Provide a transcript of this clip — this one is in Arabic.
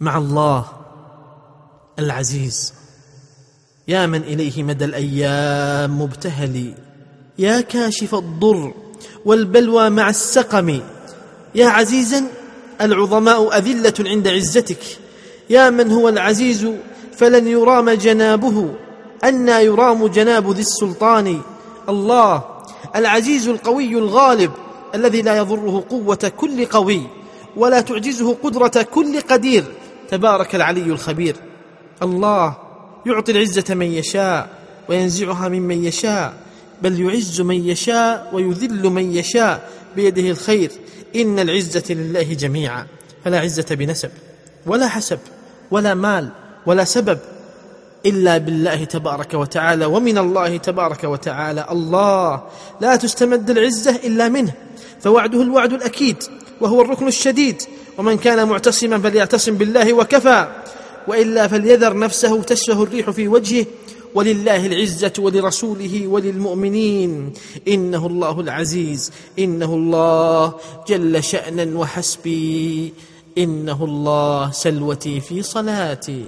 مع الله العزيز. يا من إليه مدى الأيام مبتهلي يا كاشف الضر والبلوى مع السقم. يا عزيزا العظماء أذلة عند عزتك. يا من هو العزيز فلن يرام جنابه. أنى يرام جناب ذي السلطان. الله العزيز القوي الغالب الذي لا يضره قوة كل قوي ولا تعجزه قدرة كل قدير. تبارك العلي الخبير. الله يعطي العزة من يشاء وينزعها ممن يشاء بل يعز من يشاء ويذل من يشاء بيده الخير. إن العزة لله جميعا فلا عزة بنسب ولا حسب ولا مال ولا سبب إلا بالله تبارك وتعالى. ومن الله تبارك وتعالى الله لا تستمد العزة إلا منه فوعده الوعد الأكيد وهو الركن الشديد. ومن كان معتصما فليعتصم بالله وكفى وإلا فليذر نفسه تشفه الريح في وجهه ولله العزة ولرسوله وللمؤمنين. إنه الله العزيز إنه الله جل شأنا وحسبي إنه الله سلوتي في صلاتي.